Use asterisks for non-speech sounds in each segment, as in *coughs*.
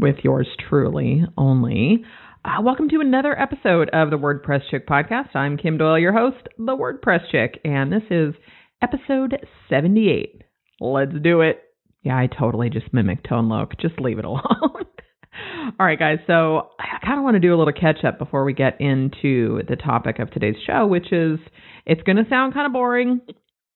with yours truly only. Uh, welcome to another episode of the WordPress Chick podcast. I'm Kim Doyle, your host, the WordPress Chick, and this is episode 78. Let's do it. Yeah, I totally just mimicked Tone Loc. Just leave it *laughs* alone. All right, guys. So I kind of want to do a little catch up before we get into the topic of today's show, which is it's going to sound kind of boring,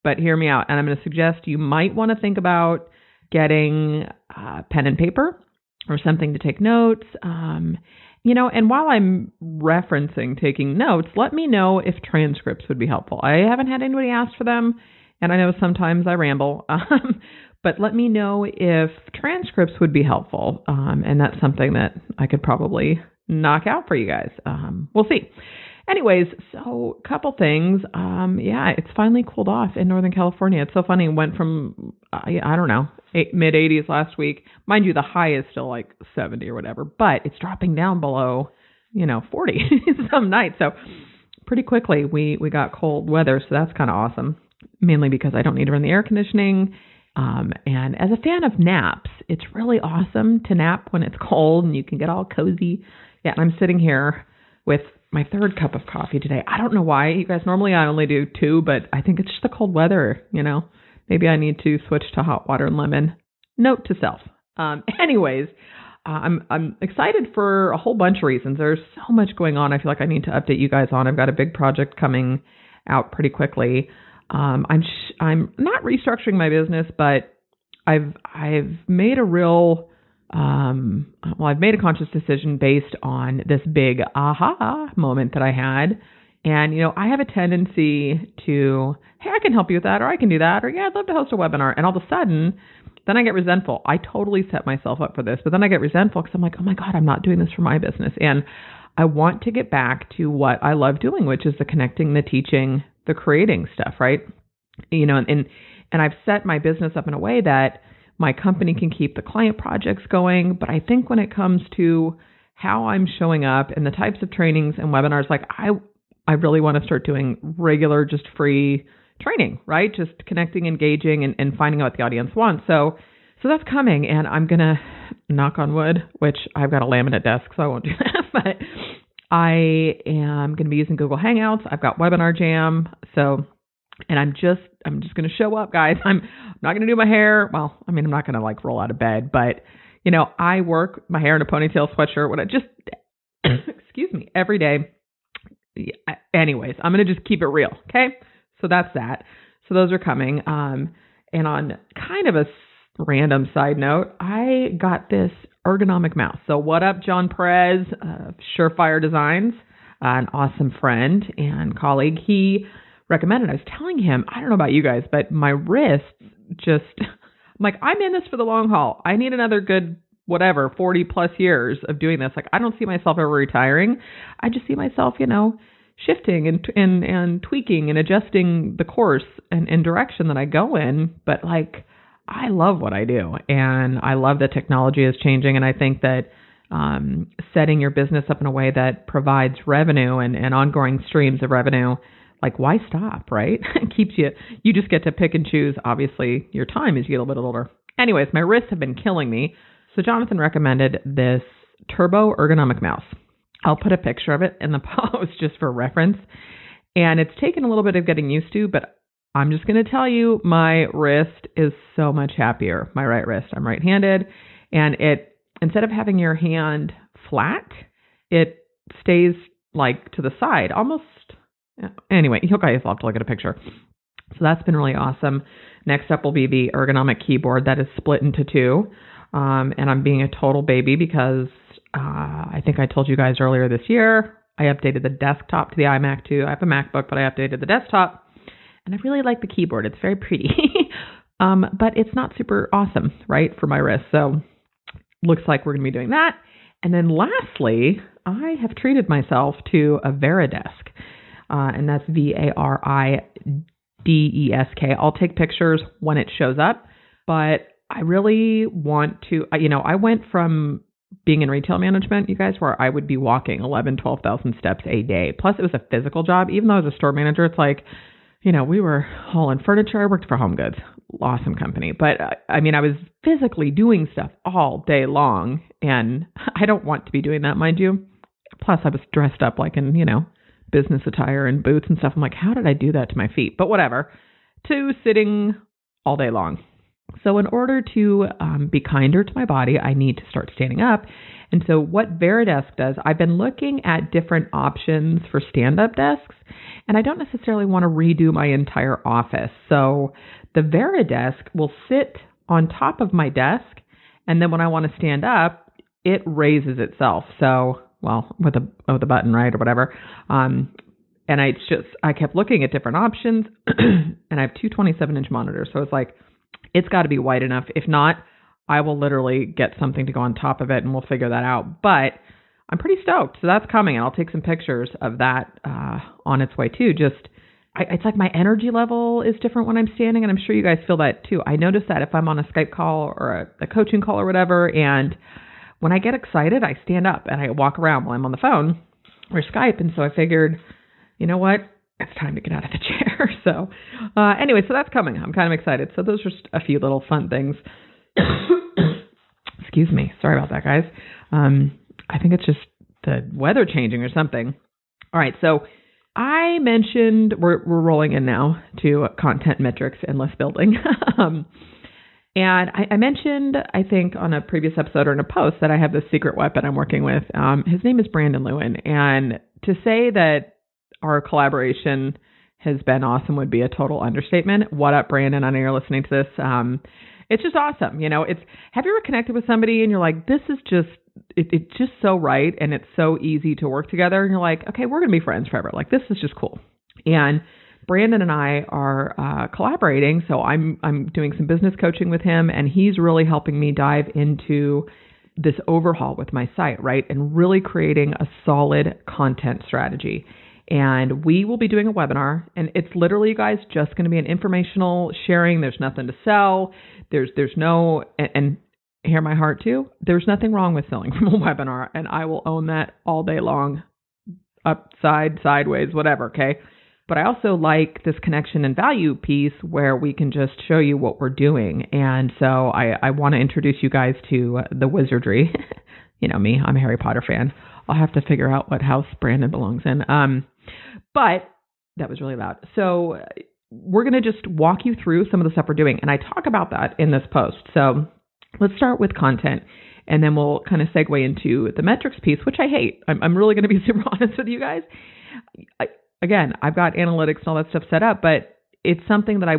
but hear me out. And I'm going to suggest you might want to think about getting uh, pen and paper or something to take notes. Um, you know, and while I'm referencing taking notes, let me know if transcripts would be helpful. I haven't had anybody ask for them, and I know sometimes I ramble, *laughs* um, but let me know if transcripts would be helpful. Um, and that's something that I could probably knock out for you guys. Um, we'll see. Anyways, so a couple things. Um, yeah, it's finally cooled off in Northern California. It's so funny. It went from I, I don't know mid 80s last week. Mind you, the high is still like 70 or whatever, but it's dropping down below, you know, 40 *laughs* some nights. So pretty quickly we we got cold weather, so that's kind of awesome. Mainly because I don't need to run the air conditioning. Um, and as a fan of naps, it's really awesome to nap when it's *laughs* cold and you can get all cozy. Yeah, and I'm sitting here with my third cup of coffee today. I don't know why. You guys, normally I only do two, but I think it's just the cold weather, you know. Maybe I need to switch to hot water and lemon. Note to self. Um, *laughs* anyways, uh, I'm I'm excited for a whole bunch of reasons. There's so much going on. I feel like I need to update you guys on. I've got a big project coming out pretty quickly. Um, I'm sh- I'm not restructuring my business, but I've I've made a real um, well, I've made a conscious decision based on this big aha moment that I had. And, you know, I have a tendency to, hey, I can help you with that, or I can do that, or yeah, I'd love to host a webinar. And all of a sudden, then I get resentful. I totally set myself up for this, but then I get resentful because I'm like, oh my God, I'm not doing this for my business. And I want to get back to what I love doing, which is the connecting, the teaching, the creating stuff, right? You know, and, and I've set my business up in a way that my company can keep the client projects going. But I think when it comes to how I'm showing up and the types of trainings and webinars, like I, I really want to start doing regular, just free training, right? Just connecting, engaging, and, and finding out what the audience wants. So, so that's coming, and I'm gonna knock on wood, which I've got a laminate desk, so I won't do *laughs* that. but I am to be using Google Hangouts. I've got Webinar Jam, so and I'm just I'm just to show up, guys. *laughs* I'm not to do my hair. Well, I mean, I'm not to like roll out of bed, but you know, I work my hair in a ponytail sweatshirt when I just *coughs* excuse me every day. Anyways, I'm going to just keep it real, okay? So that's that. So those are coming. Um, and on kind of a random side note, I got this ergonomic mouse. So what up, John Perez, uh, Surefire Designs, uh, an awesome friend and colleague. He recommended. I was telling him, I don't know about you guys, but my wrists just *laughs* I'm like, I'm in this for the long haul. I need another good whatever, 40 plus years of doing this. Like I don't see myself ever retiring. I just see myself, you know, shifting and and and tweaking and adjusting the course and, and direction that I go in. But like I love what I do and I love that technology is changing and I think that um, setting your business up in a way that provides revenue and, and ongoing streams of revenue like why stop, right? *laughs* it keeps you you just get to pick and choose obviously your time as you get a little bit older. Anyways, my wrists have been killing me. So Jonathan recommended this turbo ergonomic mouse. I'll put a picture of it in the *laughs* post just for reference. And it's taken a little bit of getting used to, but I'm just going to tell you my wrist is so much happier. My right wrist. I'm right-handed and it instead of having your hand flat, it stays like to the side, almost Anyway, you guys will have to look at a picture. So that's been really awesome. Next up will be the ergonomic keyboard that is split into two. Um, and I'm being a total baby because uh, I think I told you guys earlier this year I updated the desktop to the iMac too. I have a MacBook, but I updated the desktop, and I really like the keyboard. It's very pretty, *laughs* um, but it's not super awesome, right, for my wrist. So looks like we're going to be doing that. And then lastly, I have treated myself to a Varidesk, uh, and that's V A R I D E S K. I'll take pictures when it shows up, but I really want to, you know, I went from being in retail management, you guys, where I would be walking 11, 12,000 steps a day. Plus, it was a physical job. Even though I was a store manager, it's like, you know, we were hauling furniture. I worked for Home Goods, awesome company. But uh, I mean, I was physically doing stuff all day long, and *laughs* I don't want to be doing that, mind you. Plus, I was dressed up like in, you know, business attire and boots and stuff. I'm like, how did I do that to my feet? But whatever. To sitting all day long. So, in order to um, be kinder to my body, I need to start standing up. And so, what Varidesk does, I've been looking at different options for stand up desks, and I don't necessarily want to redo my entire office. So, the Varidesk will sit on top of my desk, and then when I want to stand up, it raises itself. So, well, with a with a button, right, or whatever. Um, and I just I kept looking at different options, *clears throat* and I have two 27 inch monitors, so it's like it's got to be wide enough. If not, I will literally get something to go on top of it, and we'll figure that out. But I'm pretty stoked, so that's coming, and I'll take some pictures of that uh, on its way too. Just I, it's like my energy level is different when I'm standing, and I'm sure you guys feel that too. I notice that if I'm on a Skype call or a, a coaching call or whatever, and when I get excited, I stand up and I walk around while I'm on the phone or Skype. And so I figured, you know what? It's time to get out of the *laughs* chair. so, uh, anyway, so that's coming. I'm kind of excited. So, those are just a few little fun things. *coughs* Excuse me. Sorry about that, guys. Um, I think it's just the weather changing or something. All right. So, I mentioned we're, we're rolling in now to content metrics and list building. *laughs* um, and I, I, mentioned, I think, on a previous episode or in a post that I have this secret weapon I'm working with. Um, his name is Brandon Lewin. And to say that our collaboration has been awesome would be a total understatement. What up, Brandon? I know you're listening to this. Um, it's just awesome. You know, it's have you ever connected with somebody and you're like, this is just it, it's just so right and it's so easy to work together and you're like, okay, we're gonna be friends forever. Like this is just cool. And Brandon and I are uh, collaborating, so I'm I'm doing some business coaching with him, and he's really helping me dive into this overhaul with my site, right, and really creating a solid content strategy. And we will be doing a webinar, and it's literally, you guys, just going to be an informational sharing. There's nothing to sell. There's there's no and, and hear my heart too. There's nothing wrong with selling *laughs* from a webinar, and I will own that all day long, upside, sideways, whatever. Okay but I also like this connection and value piece where we can just show you what we're doing. And so I, I want to introduce you guys to the wizardry. *laughs* you know me, I'm a Harry Potter fan. I'll have to figure out what house Brandon belongs in. Um, but that was really loud. So uh, we're going to just walk you through some of the stuff we're doing. And I talk about that in this post. So let's start with content. And then we'll kind of segue into the metrics piece, which I hate. I'm, I'm really going to be *laughs* super honest with you guys. I, again, I've got analytics and all that stuff set up, but it's something that I,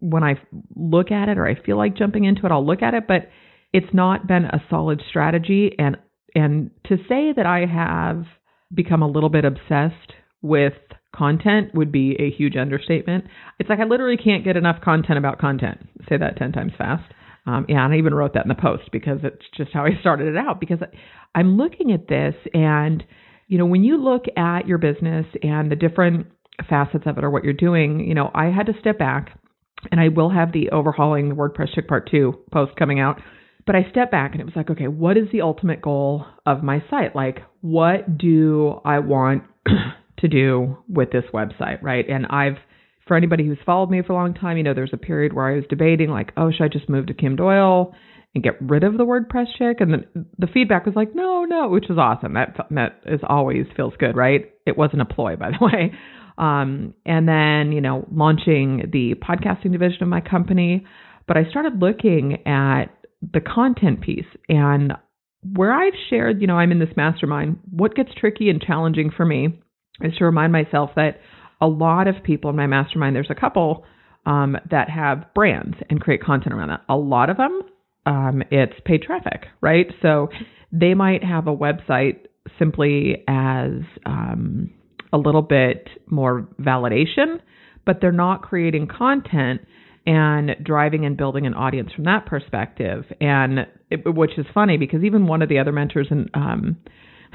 when I look at it or I feel like jumping into it, I'll look at it, but it's not been a solid strategy. And, and to say that I have become a little bit obsessed with content would be a huge understatement. It's like I literally can't get enough content about content. Say that 10 times fast. Um, yeah, and I even wrote that in the post because it's just how I *laughs* started it out. Because I'm looking at this and you know, when you look at your business and the different facets of it or what you're doing, you know, I had to step back and I will have the overhauling the WordPress chick part two post coming out. But I stepped back and it was like, okay, what is the ultimate goal of my site? Like, what do I want *clears throat* to do with this website, right? And I've, for anybody who's followed me for a long time, you know, there's a period where I was debating, like, oh, should I just move to Kim Doyle? and get rid of the WordPress chick. And the, the feedback was like, no, no, which is awesome. That, that is always feels good, right? It wasn't a ploy, by the *laughs* way. Um, and then, you know, launching the podcasting division of my company. But I started looking at the content piece and where I've shared, you know, I'm in this mastermind. What gets tricky and challenging for me is to remind myself that a lot of people in my mastermind, there's a couple um, that have brands and create content around that. A lot of them um, it's paid traffic, right? So they might have a website simply as um, a little bit more validation, but they're not creating content and driving and building an audience from that perspective. And it, which is funny because even one of the other mentors and um,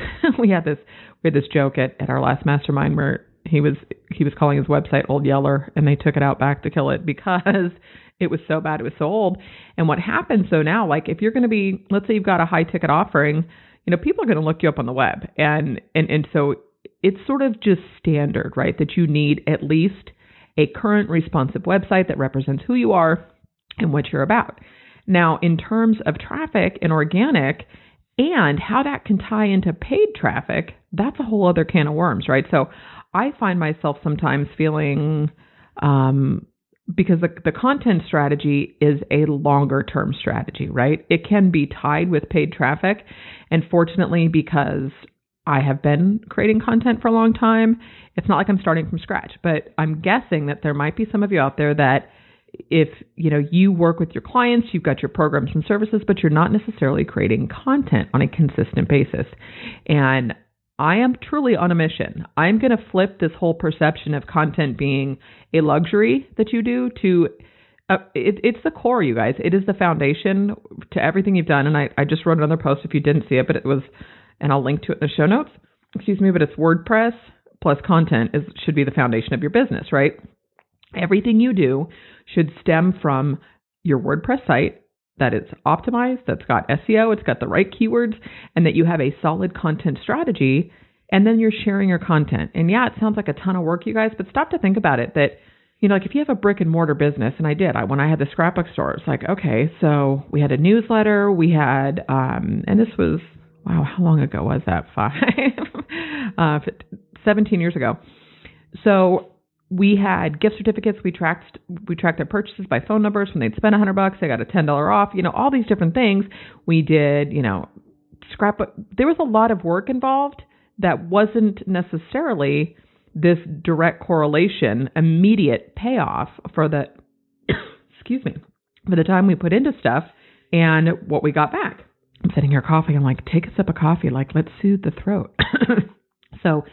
*laughs* we had this we had this joke at at our last mastermind where he was he was calling his website Old Yeller, and they took it out back to kill it *laughs* because it was so bad, it was so old. And what happens so now, like if you're going to be, let's say you've got a high ticket offering, you know, people are going to look you up on the web, and and and so it's sort of just standard, right? That you need at least a current responsive website that represents who you are and what you're about. Now, in terms of traffic and organic, and how that can tie into paid traffic, that's a whole other can of worms, right? So I find myself sometimes feeling um, because the, the content strategy is a longer term strategy, right? It can be tied with paid traffic. And fortunately, because I have been creating content for a long time, it's not like I'm starting from scratch. But I'm guessing that there might be some of you out there that if you know you work with your clients you've got your programs and services but you're not necessarily creating content on a consistent basis and I am truly on a mission. I'm going to flip this whole perception of content being a luxury that you do to uh, it, it's the core, you guys. It is the foundation to everything you've done. And I, I just wrote another post if you didn't see it, but it was, and I'll link to it in the show notes. Excuse me, but it's WordPress plus content is should be the foundation of your business, right? Everything you do should stem from your WordPress site that it's optimized, that's got SEO, it's got the right keywords, and that you have a solid content strategy. And then you're sharing your content. And yeah, it sounds like a ton of work, you guys, but stop to think about it that, you know, like if you have a brick and mortar business, and I did, I, when I had the scrapbook store, it's like, okay, so we had a newsletter, we had, um, and this was, wow, how long ago was that? *laughs* Five, uh, 17 years ago. So we had gift certificates. We tracked we tracked their purchases by phone numbers. When they'd spend a hundred bucks, they got a ten dollar off. You know, all these different things. We did, you know, scrapbook. There was a lot of work involved that wasn't necessarily this direct correlation, immediate payoff for the *coughs* excuse me, for the time we put into stuff and what we got back. I'm sitting here coughing. I'm like, take a sip of coffee. Like, let's soothe the throat. *coughs* so,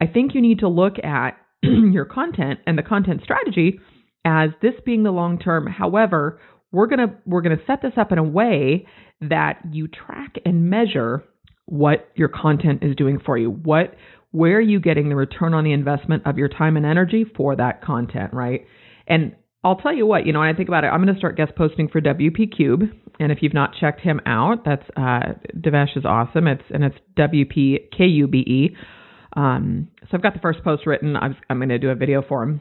I think you need to look at *clears throat* your content and the content strategy as this being the long term. However, we're going to we're going to set this up in a way that you track and measure what your content is doing for you. What where are you getting the return on the investment of your time and energy for that content, right? And I'll tell you what, you know, when I think about it, I'm going to start guest posting for WP Kube, and if you've not checked him out, that's uh, Devesh is awesome. It's and it's WP K U B E um, so I've got the first post written. i am going to do a video for him.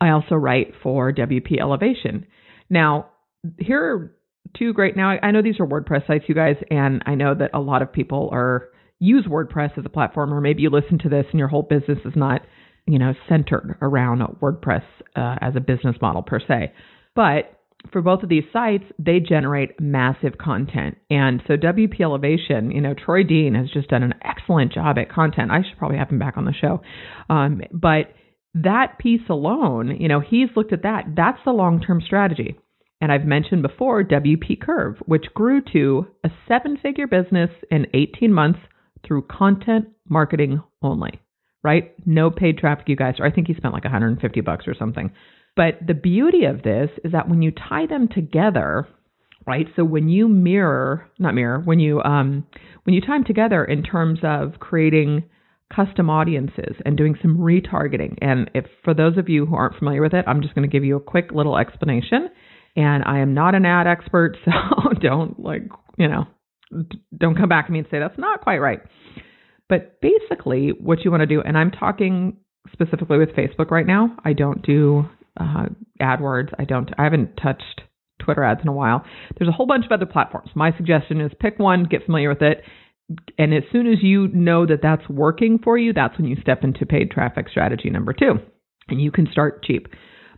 I also write for WP Elevation. Now, here are two great. Now, I, I know these are WordPress sites, you guys, and I know that a lot of people are use WordPress as a platform, or maybe you listen to this and your whole business is not, you know, centered around WordPress uh, as a business model per se. But for both of these sites, they generate massive content. And so WP Elevation, you know, Troy Dean has just done an excellent job at content. I should probably have him back on the show. Um, but that piece alone, you know, he's looked at that. That's the long term strategy. And I've mentioned before WP Curve, which grew to a seven figure business in 18 months through content marketing only, right? No paid traffic, you guys. Or I think he spent like 150 bucks or something. But the beauty of this is that when you tie them together, right? So when you mirror, not mirror, when you um, when you tie them together in terms of creating custom audiences and doing some retargeting. And if for those of you who aren't familiar with it, I'm just going to give you a quick little explanation. And I am not an ad expert, *laughs* so don't like, you know, don't come back to me and say that's not quite right. But basically, what you want to do, and I'm talking specifically with Facebook right now. I don't do uh, AdWords. I don't. I haven't touched Twitter ads in a while. There's a whole bunch of other platforms. My suggestion is pick one, get familiar with it, and as soon as you know that that's working for you, that's when you step into paid traffic strategy number two, and you can start cheap.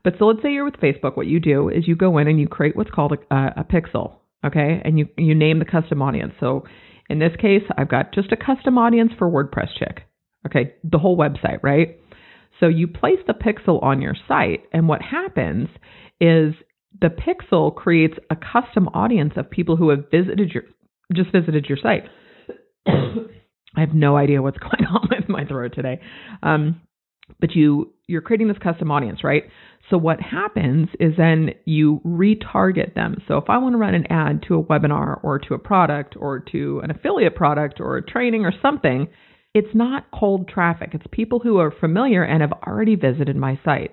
But so let's say you're with Facebook. What you do is you go in and you create what's called a, a pixel, okay, and you you name the custom audience. So in this case, I've got just a custom audience for WordPress chick. Okay, the whole website, right? So you place the pixel on your site, and what happens is the pixel creates a custom audience of people who have visited your just visited your site. *coughs* I have no idea what's *laughs* going on with my throat today. Um, but you you're creating this custom audience, right? So what happens is then you retarget them. So if I want to run an ad to a webinar or to a product or to an affiliate product or a training or something, it's not cold traffic. It's people who are familiar and have already visited my site.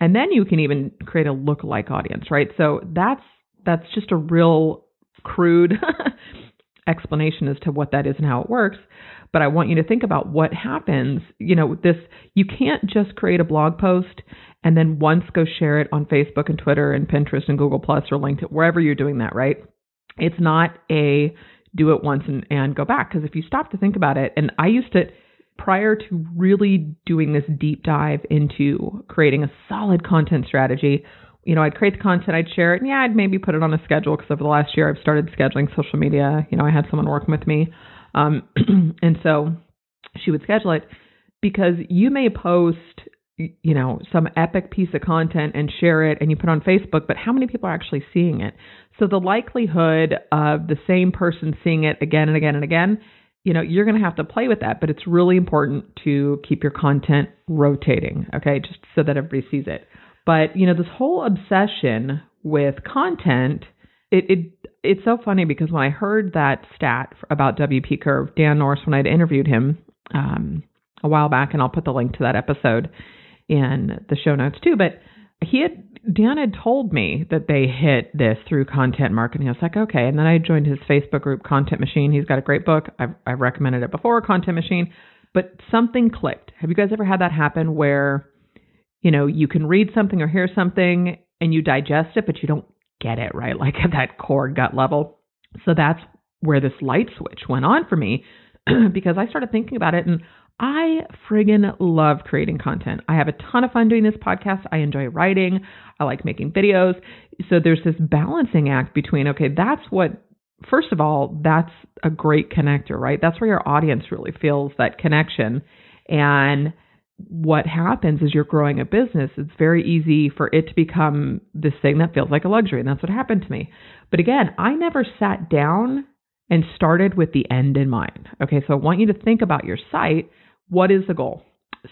And then you can even create a lookalike audience, right? So that's that's just a real crude *laughs* explanation as to what that is and how it works. But I want you to think about what happens. You know, this you can't just create a blog post and then once go share it on Facebook and Twitter and Pinterest and Google Plus or LinkedIn, wherever you're doing that, right? It's not a do it once and, and go back. Because if you stop to think about it, and I used to, prior to really doing this deep dive into creating a solid content strategy, you know, I'd create the content, I'd share it, and yeah, I'd maybe put it on a schedule because over the last year I've started scheduling social media. You know, I had someone working with me. Um, *clears throat* and so she would schedule it because you may post you know some epic piece of content and share it and you put on Facebook but how many people are actually seeing it so the likelihood of the same person seeing it again and again and again you know you're going to have to play with that but it's really important to keep your content rotating okay just so that everybody sees it but you know this whole obsession with content it, it it's so funny because when I heard that stat about WP Curve, Dan Norris, when I'd interviewed him um, a while back, and I'll put the link to that episode in the show notes too. But he had Dan had told me that they hit this through content marketing. I was like, okay. And then I joined his Facebook group, Content Machine. He's got a great book. I've, I've recommended it before, Content Machine. But something clicked. Have you guys ever had that happen where, you know, you can read something or hear something and you digest it, but you don't get it right, *laughs* like at that core gut level? So that's where this light switch went on for me *clears throat* because I started thinking about it and I friggin' love creating content. I have a ton of fun doing this podcast. I enjoy writing. I like making videos. So there's this balancing act between, okay, that's what, first of all, that's a great connector, right? That's where your audience really feels that connection. And what happens is you're growing a business, it's very easy for it to become this thing that feels like a luxury. And that's what happened to me. But again, I never sat down and started with the end in mind. Okay, so I want you to think about your site what is the goal?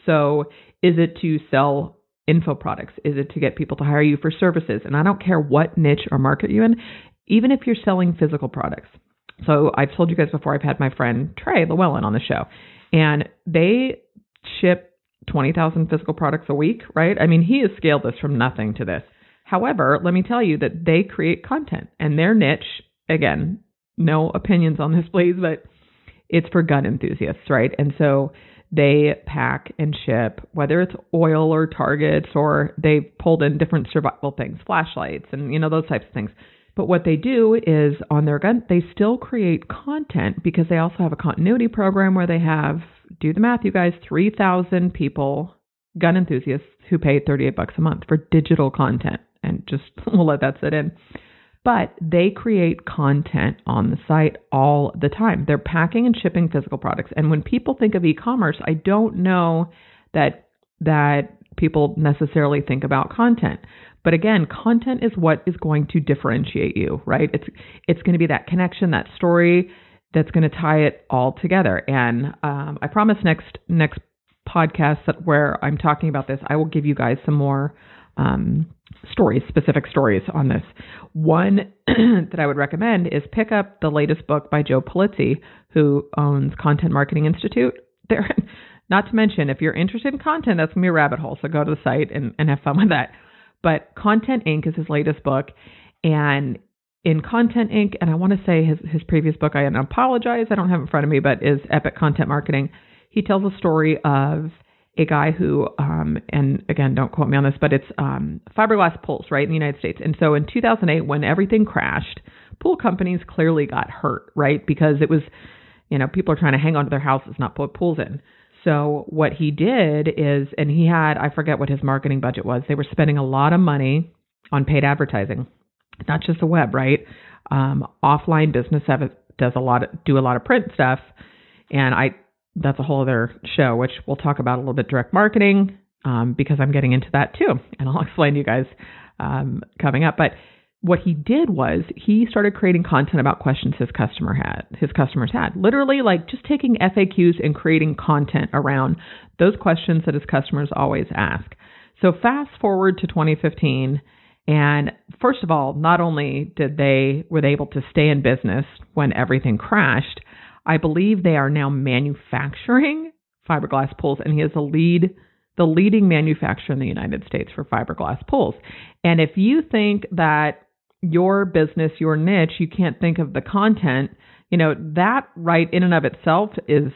So, is it to sell info products? Is it to get people to hire you for services? And I don't care what niche or market you're in, even if you're selling physical products. So, I've told you guys before, I've had my friend Trey Lewellen on the show, and they ship 20,000 physical products a week, right? I mean, he has scaled this from nothing to this. However, let me tell you that they create content and their niche, again, no opinions on this, *laughs* please, but it's for gun enthusiasts, right? And so they pack and ship, whether it's oil or targets or they've pulled in different survival things, flashlights and you know those types of things. But what they do is on their gun, they still create content because they also have a continuity program where they have, do the math, you guys, 3,000 people, gun enthusiasts who pay 38 bucks a month for digital content. And just *laughs* we'll let that sit in but they create content on the site all the time. They're packing and shipping physical products. And when people think of e-commerce, I don't know that that people necessarily think about content. But again, content is what is going to differentiate you, right? It's it's going to be that connection, that story that's going to tie it all together. And um, I promise next next podcast that where I'm talking about this, I will give you guys some more um, stories, specific stories on this. One *clears throat* that I would recommend is pick up the latest book by Joe Pulizzi, who owns Content Marketing Institute. There, *laughs* not to mention, if you're interested in content, that's gonna be a rabbit hole. So go to the site and, and have fun with that. But Content Inc. is his latest book, and in Content Inc. and I want to say his his previous book, I apologize, I don't have it in front of me, but is Epic Content Marketing. He tells a story of a guy who, um, and again, don't quote me on this, but it's um, fiberglass pools, right, in the United States. And so in 2008, when everything crashed, pool companies clearly got hurt, right, because it was, you know, people are trying to hang on to their houses, not put pools in. So what he did is, and he had, I forget what his marketing budget was. They were spending a lot of money on paid advertising, not just the web, right? Um, offline business does a lot, of, do a lot of print stuff, and I that's a whole other show, which we'll talk about a little bit direct marketing um, because I'm getting into that too, *laughs* and I'll explain to you guys um, coming up. But what he did was he started creating content about questions his customer had his customers had literally like just taking FAQs and creating content around those questions that his customers always ask so fast forward to 2015 and first of all not only did they were they able to stay in business when everything crashed i believe they are now manufacturing fiberglass pools and he is a lead the leading manufacturer in the United States for fiberglass pools. And if you think that your business, your niche, you can't think of the content, you know, that right in and of itself is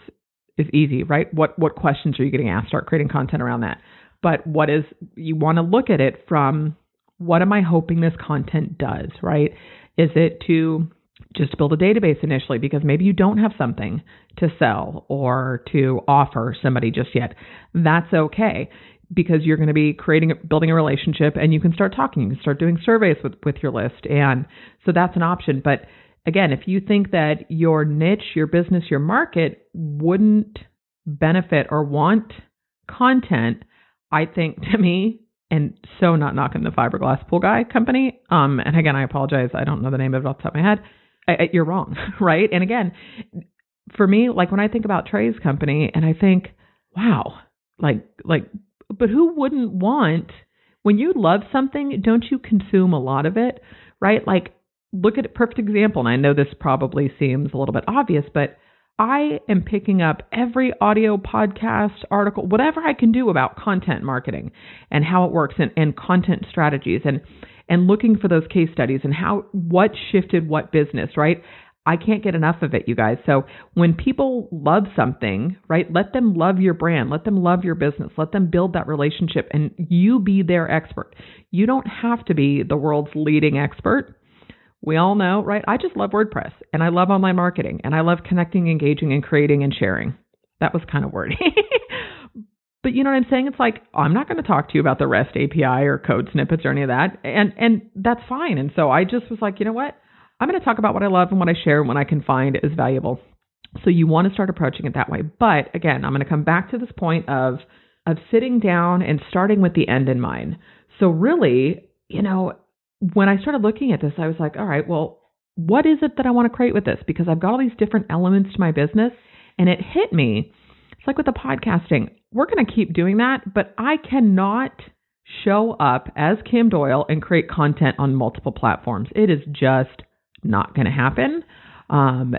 is easy, right? What what questions are you getting asked? Start creating content around that. But what is you want to look at it from what am I hoping this content does, right? Is it to just build a database initially because maybe you don't have something to sell or to offer somebody just yet. That's okay because you're going to be creating building a relationship and you can start talking you can start doing surveys with with your list and so that's an option but again if you think that your niche your business your market wouldn't benefit or want content i think to me and so not knocking the fiberglass pool guy company um and again i apologize i don't know the name of it off the top of my head I, you're wrong *laughs* right and again for me like when i think about trey's company and i think wow like like but who wouldn't want when you love something, don't you consume a lot of it, right? Like look at a perfect example, and I know this probably seems a little bit obvious, but I am picking up every audio podcast, article, whatever I can do about content marketing and how it works and, and content strategies and and looking for those case studies and how what shifted what business, right? I can't get enough of it, you guys. So when people love something, right, let them love your brand, let them love your business, let them build that relationship, and you be their expert. You don't have to be the world's leading expert. We all know, right? I just love WordPress and I love online marketing and I love connecting, engaging, and creating and sharing. That was kind of wordy. *laughs* but you know what I'm saying? It's like I'm not going to talk to you about the REST API or code snippets or any of that, and and that's fine. And so I just was like, you know what? I'm going to talk about what I love and what I share and what I can find is valuable. So you want to start approaching it that way. But again, I'm going to come back to this point of of sitting down and starting with the end in mind. So really, you know, when I started looking at this, I was like, all right, well, what is it that I want to create with this? Because I've got all these different elements to my business and it hit me. It's like with the podcasting. We're going to keep doing that, but I cannot show up as Kim Doyle and create content on multiple platforms. It is just not going to happen. Um,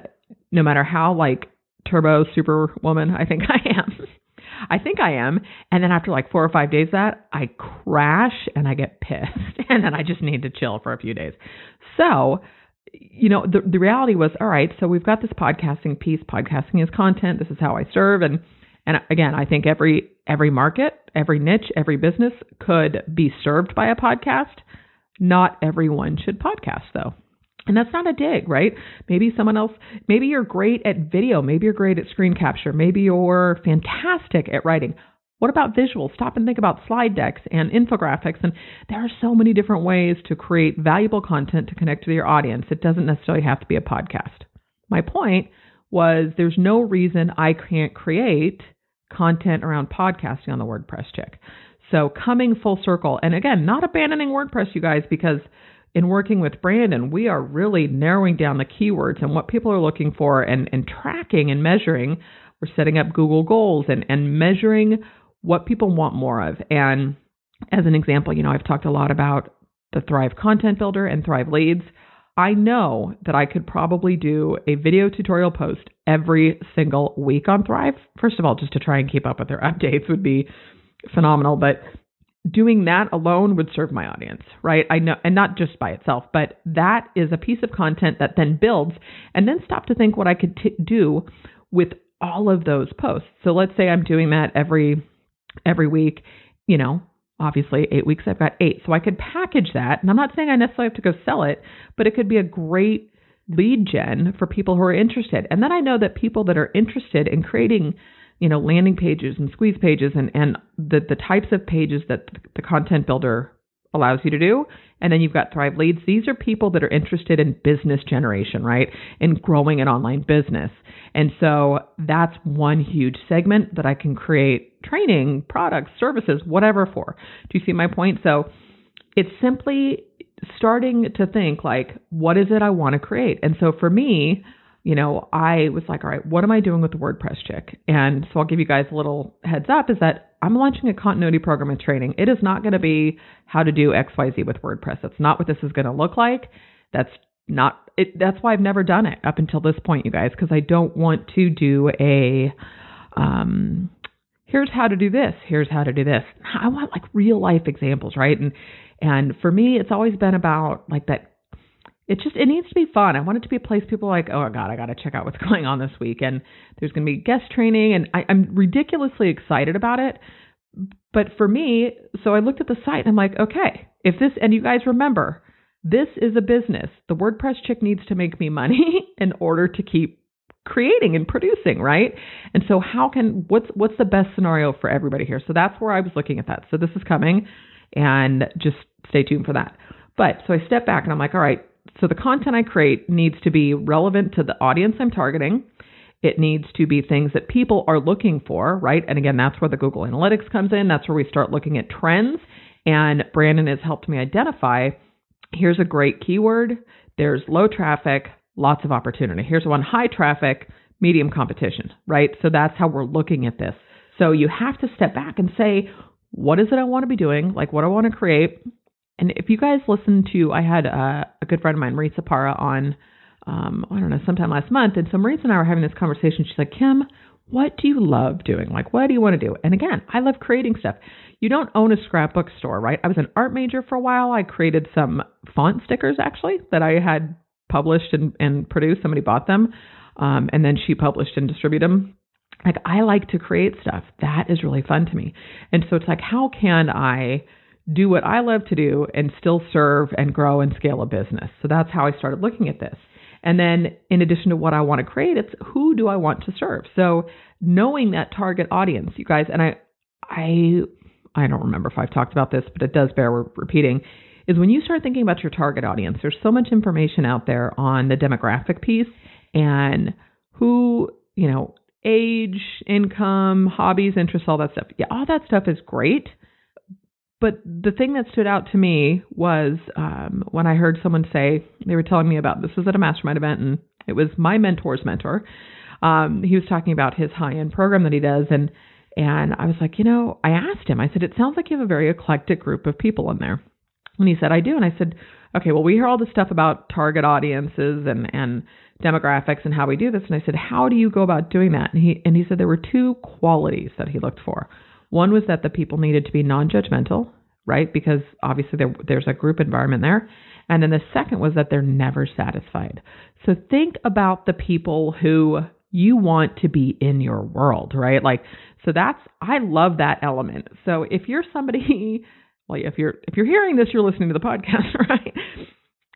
no matter how like turbo superwoman I think *laughs* I am. I think I am. And then after like four or five days that, I crash and I get pissed. *laughs* and then I just need to chill for a few days. So, you know, the the reality was, all right, so we've got this podcasting piece. Podcasting is content. This is how I serve. And and again, I think every every market, every niche, every business could be served by a podcast. Not everyone should podcast though. And that's not a dig, right? Maybe someone else, maybe you're great at video, maybe you're great at screen capture, maybe you're fantastic at writing. What about visuals? Stop and think about slide decks and infographics. And there are so many different ways to create valuable content to connect with your audience. It doesn't necessarily have to be a podcast. My point was there's no reason I can't create content around podcasting on the WordPress Chick. So coming full circle, and again, not abandoning WordPress, you guys, because in working with Brandon, we are really narrowing down the keywords and what people are looking for and, and tracking and measuring. We're setting up Google goals and, and measuring what people want more of. And as an example, you know, I've talked a lot about the Thrive Content Builder and Thrive Leads. I know that I could probably do a video tutorial post every single week on Thrive. First of all, just to try and keep up with their *laughs* updates would be phenomenal. But doing that alone would serve my audience, right? I know, and not just by itself, but that is a piece of content that then builds and then stop to think what I could t- do with all of those posts. So let's say I'm doing that every every week, you know, obviously 8 weeks I've got 8. So I could package that. And I'm not saying I necessarily have to go sell it, but it could be a great lead gen for people who are interested. And then I know that people that are interested in creating you know, landing pages and squeeze pages and, and the, the types of pages that the content builder allows you to do. And then you've got Thrive Leads. These are people that are interested in business generation, right? In growing an online business. And so that's one huge segment that I can create training, products, services, whatever for. Do you see my point? So it's simply starting to think like, what is it I want to create? And so for me, you know, I was like, all right, what am I doing with the WordPress chick? And so I'll give you guys a little heads up is that I'm launching a continuity program and training. It is not going to be how to do XYZ with WordPress. That's not what this is going to look like. That's not it, that's why I've never done it up until this point, you guys, because I don't want to do a um here's how to do this, here's how to do this. I want like real life examples, right? And and for me, it's always been about like that. It just it needs to be fun. I want it to be a place people are like, oh god, I got to check out what's *laughs* going on this week. And there's going to be guest training, and I, I'm ridiculously excited about it. But for me, so I looked at the site and I'm like, okay, if this, and you guys remember, this is a business. The WordPress chick needs to make me money *laughs* in order to keep creating and producing, right? And so how can what's what's the best scenario for everybody here? So that's where I was looking at that. So this is coming and just stay tuned for that. But so I step back and I'm like, all right, so the content I create needs to be relevant to the audience I'm targeting. It needs to be things that people are looking for, right? And again, that's where the Google Analytics comes in. That's where we start looking at trends. And Brandon has helped me identify here's a great keyword. There's low traffic, lots of opportunity. Here's one high traffic, medium competition, right? So that's how we're looking at this. So you have to step back and say, what is it I want to be doing? Like, what I want to create? And if you guys listen to, I had a, a good friend of mine, Maritza Parra, on, um, I don't know, sometime last month. And so Maritza and I were having this conversation. She's like, Kim, what do you love doing? Like, what do you want to do? And again, I love creating stuff. You don't own a scrapbook store, right? I was an art major for a while. I created some font stickers actually that I had published and, and produced. Somebody bought them. Um, and then she published and distributed them. Like, I like to create stuff. That is really fun to me. And so it's like, how can I do what I love to do and still serve and grow and scale a business? So that's how I started looking at this. And then in addition to what I want to create, it's who do I want to serve? So knowing that target audience, you guys, and I I I don't remember if I've talked about this, but it does bear repeating, is when you start thinking about your target audience, there's so much information out there on the demographic piece and who, you know, age, income, hobbies, interests, all that stuff. Yeah, all that stuff is great. But the thing that stood out to me was um, when I heard someone say, they were telling me about this was at a mastermind event, and it was my mentor's mentor. Um, he was talking about his high end program that he does, and and I was like, you know, I asked him, I said, it sounds like you have a very eclectic group of people in there. And he said, I do. And I said, okay, well, we hear all this stuff about target audiences and, and demographics and how we do this. And I said, how do you go about doing that? And he, and he said there were two qualities that he looked for. One was that the people needed to be non judgmental, right? Because obviously there, there's a group environment there. And then the second was that they're never satisfied. So think about the people who you want to be in your world, right? Like, so that's, I love that element. So if you're somebody, *laughs* well, if you're, if you're hearing this, you're listening to the podcast, *laughs* right?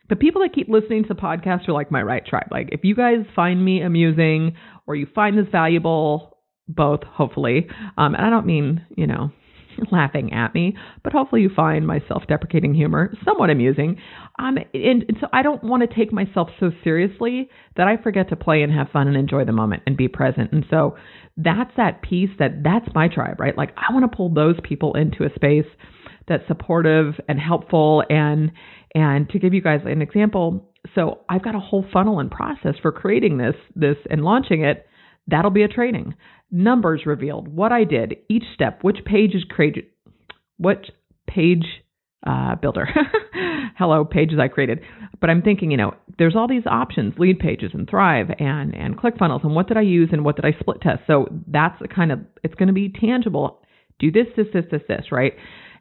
The people that keep listening to the podcast are like my right tribe. Like, if you guys find me amusing or you find this valuable, both, hopefully. Um, and I don't mean, you know, *laughs* laughing at me, but hopefully you find my self deprecating humor somewhat amusing. Um, and, and, so I don't want to take myself so seriously that I forget to play and have fun and enjoy the moment and be present. And so that's that piece that that's my tribe, right? Like I want to pull those people into a space that's supportive and helpful and and to give you guys an example, so I've got a whole funnel and process for creating this this and launching it. That'll be a training numbers revealed, what I did, each step, which page is created, what page uh, builder, *laughs* hello pages I created. But I'm thinking, you know, there's all these options, Leadpages and Thrive and and ClickFunnels, and what did I use and what did I split test? So that's the kind of it's going to be tangible. Do this, this, this, this, this, right?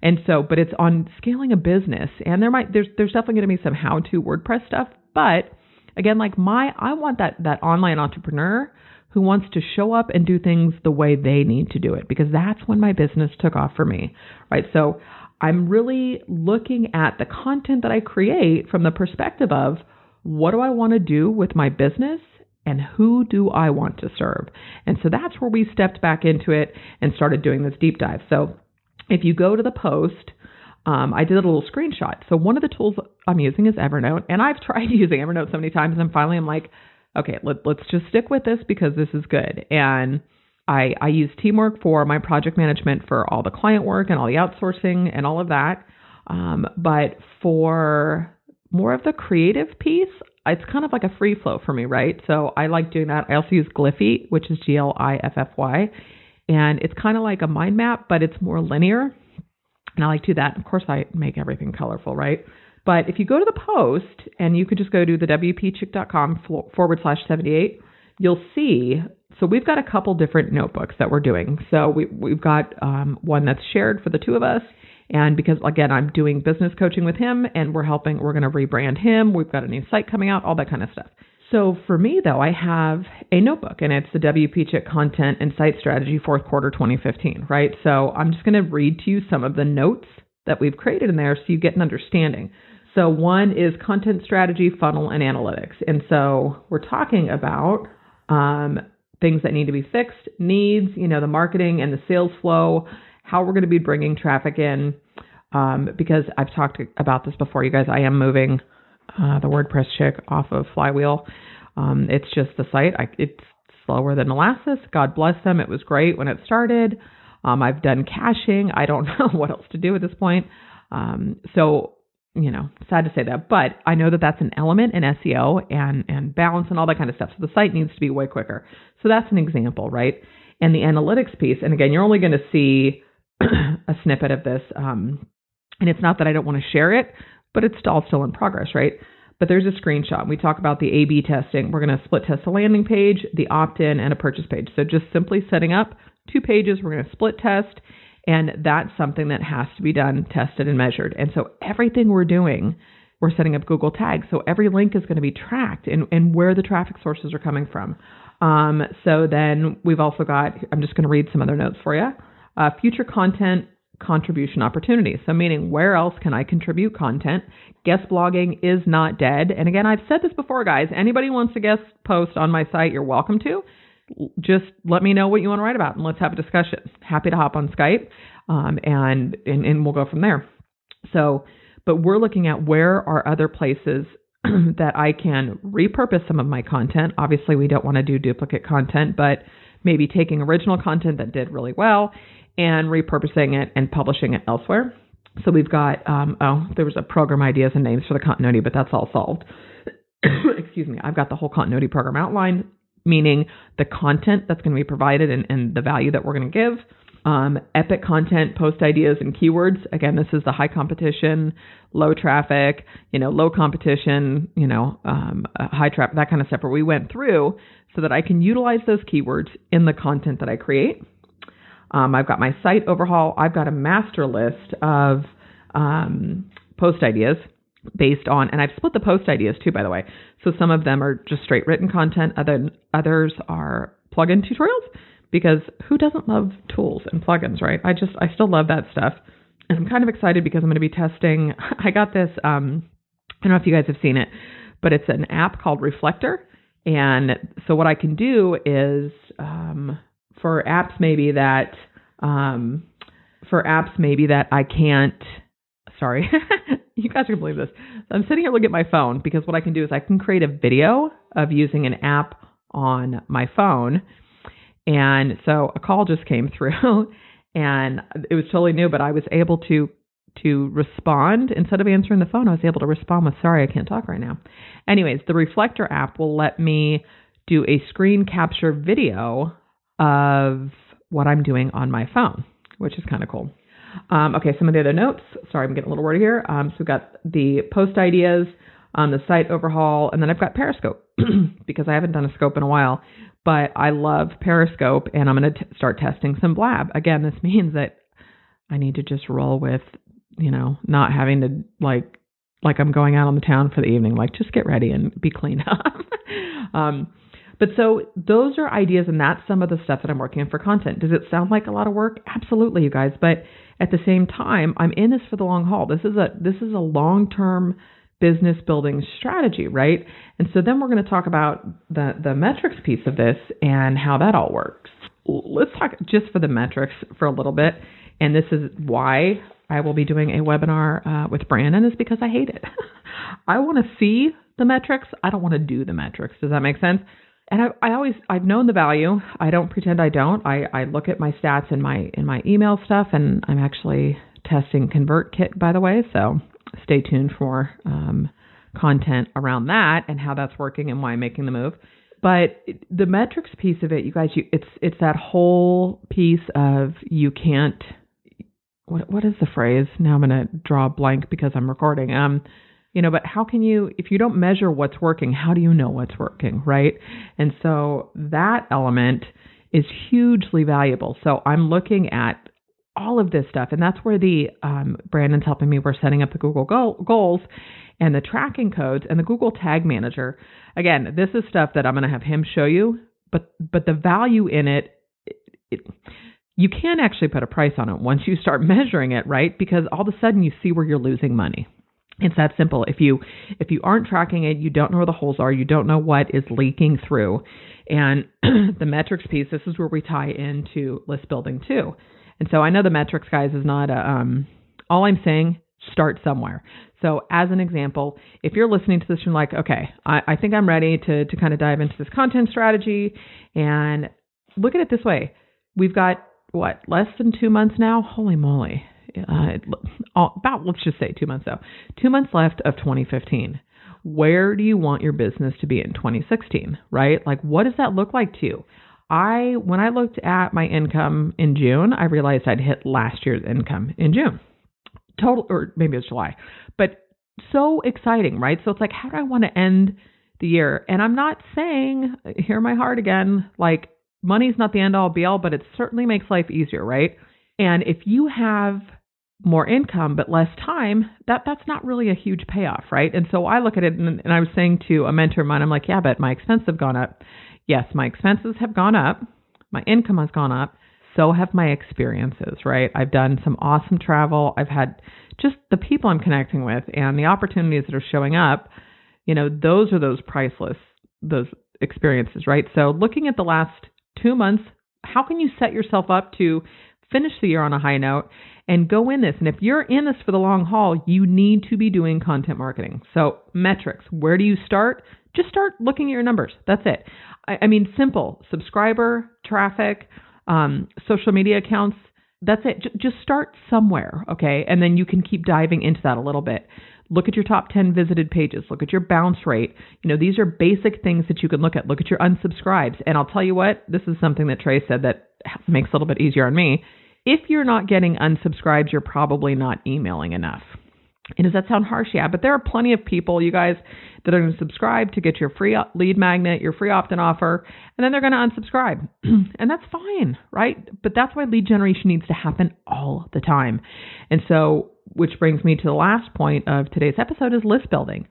And so, but it's on scaling a business, and there might there's there's definitely going to be some how to WordPress stuff, but again, like my I want that that online entrepreneur who wants to show up and do things the way they need to do it because that's when my business took off for me, right? So I'm really looking at the content that I create from the perspective of what do I want to do with my business and who do I want to serve? And so that's where we stepped back into it and started doing this deep dive. So if you go to the post, um, I did a little screenshot. So one of the tools I'm using is Evernote, and I've *laughs* tried using Evernote so many times, and finally I'm like, okay, let, let's just stick with this because this is good. And I, I use Teamwork for my project management for all the client work and all the outsourcing and all of that. Um, but for more of the creative piece, it's kind of like a free flow for me, right? So I like doing that. I also use Gliffy, which is G L I F F Y, and it's kind of like a mind map, but it's more linear. And I like to do that. Of course, I make everything colorful, right? But if you go to the post, and you could just go to the WPChick.com forward slash 78, you'll see. So we've got a couple different notebooks that we're doing. So we, we've got um, one that's shared for the two of us. And because again, I'm doing business coaching with him and we're helping, we're going to rebrand him. We've got a new site coming out, all that kind of stuff. So for me though, I have a notebook and it's the WP Chick content and site strategy fourth quarter 2015, right? So I'm just going to read to you some of the notes that we've created in there so you get an understanding. So one is content strategy, funnel, and analytics. And so we're talking about um, things that need to be fixed, needs, you know, the marketing and the sales flow, how we're going to be bringing traffic in. Um, because I've talked about this before, you guys. I am moving uh, the WordPress chick off of Flywheel. Um, it's just the site. I, it's slower than Molasses. God bless them. It was great when it started. Um, I've done caching. I don't *laughs* know what else to do at this point. Um, so you know, sad to say that, but I know that that's an element in SEO and and balance and all that kind of stuff. So the site needs to be way quicker. So that's an example, right? And the analytics piece, and again, you're only going to see *clears throat* a snippet of this. Um, and it's not that I don't want to share it, but it's all still in progress, right? But there's a screenshot. We talk about the A B testing. We're going to split test a landing page, the opt in, and a purchase page. So just simply setting up two pages. We're going to split test. And that's something that has to be done, tested, and measured. And so everything we're doing, we're setting up Google tags. So every link is going to be tracked and, and where the traffic sources are coming from. Um, so then we've also got, I'm just going to read some other notes for you. Uh, future content contribution opportunities. So, meaning where else can I contribute content? Guest blogging is not dead. And again, I've said this before, guys. Anybody wants to guest post on my site, you're welcome to. Just let me know what you want to write about and let's have a discussion. Happy to hop on Skype um, and, and, and we'll go from there. So, but we're looking at where are other places *clears throat* that I can repurpose some of my content. Obviously, we don't want to do duplicate content, but maybe taking original content that did really well and repurposing it and publishing it elsewhere. So we've got, um, oh, there was a program ideas and names for the continuity, but that's all solved. *coughs* Excuse me. I've got the whole continuity program outlined, meaning the content that's going to be provided and, and the value that we're going to give. Um, epic content, post ideas, and keywords. Again, this is the high competition, low traffic, you know, low competition, you know, um, uh, high traffic, that kind of stuff. Where we went through so that I can utilize those keywords in the content that I create. Um, I've got my site overhaul. I've got a master list of um, post ideas based on, and I've split the post ideas too, by the way. So some of them are just straight written content. Other others are plugin tutorials because who doesn't love tools and plugins, right? I just I still love that stuff, and I'm kind of excited because I'm going to be testing. *laughs* I got this. Um, I don't know if you guys have seen it, but it's an app called Reflector, and so what I can do is um, for apps maybe that um, for apps maybe that I can't. Sorry, *laughs* you guys can believe this. I'm sitting here looking at my phone because what I can do is I can create a video of using an app on my phone. And so a call just came *laughs* through and it was totally new, but I was able to to respond instead of answering the phone. I was able to respond with sorry, I can't talk right now. Anyways, the Reflector app will let me do a screen capture video of what I'm doing on my phone, which is kind of cool. Um, okay, some of the other notes. Sorry, I'm getting a little wordy here. Um, so we've got the post ideas, um, the site overhaul, and then I've got Periscope *clears throat* because I haven't done a scope in a while. But I love Periscope, and I'm going to start testing some Blab. Again, this *laughs* means that I need to just roll with, you know, not having to like like I'm going out on the town for the evening. Like, just get ready and be clean *laughs* up. um, but so those are ideas, and that's some of the stuff that I'm working on for content. Does it sound like a lot of work? Absolutely, you guys. But at the same time, I'm in this for the long haul. This is a this is a long term business building strategy, right? And so then we're going to talk about the the metrics piece of this and how that all works. Let's talk just for the metrics for a little bit. And this is why I will be doing a webinar uh, with Brandon is because I hate it. *laughs* I want to see the metrics. I don't want to do the metrics. Does that make sense? And I, I always I've known the value. I don't pretend I don't. I, I look at my stats in my in my email stuff, and I'm actually testing ConvertKit by the way. So stay tuned for um, content around that and how that's working and why I'm making the move. But the metrics piece of it, you guys, you, it's it's that whole piece of you can't. What what is the phrase? Now I'm to draw a blank because I'm recording. Um, you know, but how can you if you don't measure what's working? How do you know what's working, right? And so that element is hugely valuable. So I'm looking at all of this stuff, and that's where the um, Brandon's helping me. We're setting up the Google goal, goals and the tracking codes and the Google Tag Manager. Again, this is stuff that I'm going to have him show you, but but the value in it, it, it you can actually put a price on it once you start *laughs* measuring it, right? Because all of a sudden you see where you're losing money. It's that simple. If you if you aren't tracking it, you don't know where the holes are, you don't know what is leaking through. And *clears throat* the metrics piece, this is where we tie into list building too. And so I know the metrics guys is not a um all I'm saying, start somewhere. So as an example, if you're listening to this and like, okay, I, I think I'm ready to to kind of dive into this content strategy and look at it this way. We've got what, less than two months now? Holy moly uh, about let's just say two months though, two months left of 2015. Where do you want your business to be in 2016? Right? Like, what does that look like to you? I when I looked at my income in June, I realized I'd hit last year's income in June. Total, or maybe it's July, but so exciting, right? So it's like, how do I want to end the year? And I'm not saying, hear my heart again, like money's not the end all be all, but it certainly makes life easier, right? And if you have more income but less time, that that's not really a huge payoff, right? And so I look at it and, and I was saying to a mentor of mine, I'm like, yeah, but my expenses have gone up. Yes, my expenses have gone up. My income has gone up. So have my experiences, right? I've done some awesome travel. I've had just the people I'm connecting with and the opportunities that are showing up. You know, those are those priceless, those experiences, right? So looking at the last two months, how can you set yourself up to finish the year on a high note and go in this. And if you're in this for the long haul, you need to be doing content marketing. So, metrics, where do you start? Just start looking at your numbers. That's it. I, I mean, simple subscriber, traffic, um, social media accounts. That's it. J- just start somewhere, okay? And then you can keep diving into that a little bit. Look at your top 10 visited pages. Look at your bounce rate. You know, these are basic things that you can look at. Look at your unsubscribes. And I'll tell you what, this is something that Trey said that makes a little bit easier on me if you're not getting unsubscribes, you're probably not emailing enough. And does that sound harsh? Yeah, but there are plenty of people, you guys, that are going to subscribe to get your free lead magnet, your free opt in offer, and then they're going to unsubscribe. *clears throat* and that's fine, right? But that's why lead generation needs to happen all the time. And so, which brings me to the last point of today's episode is list building.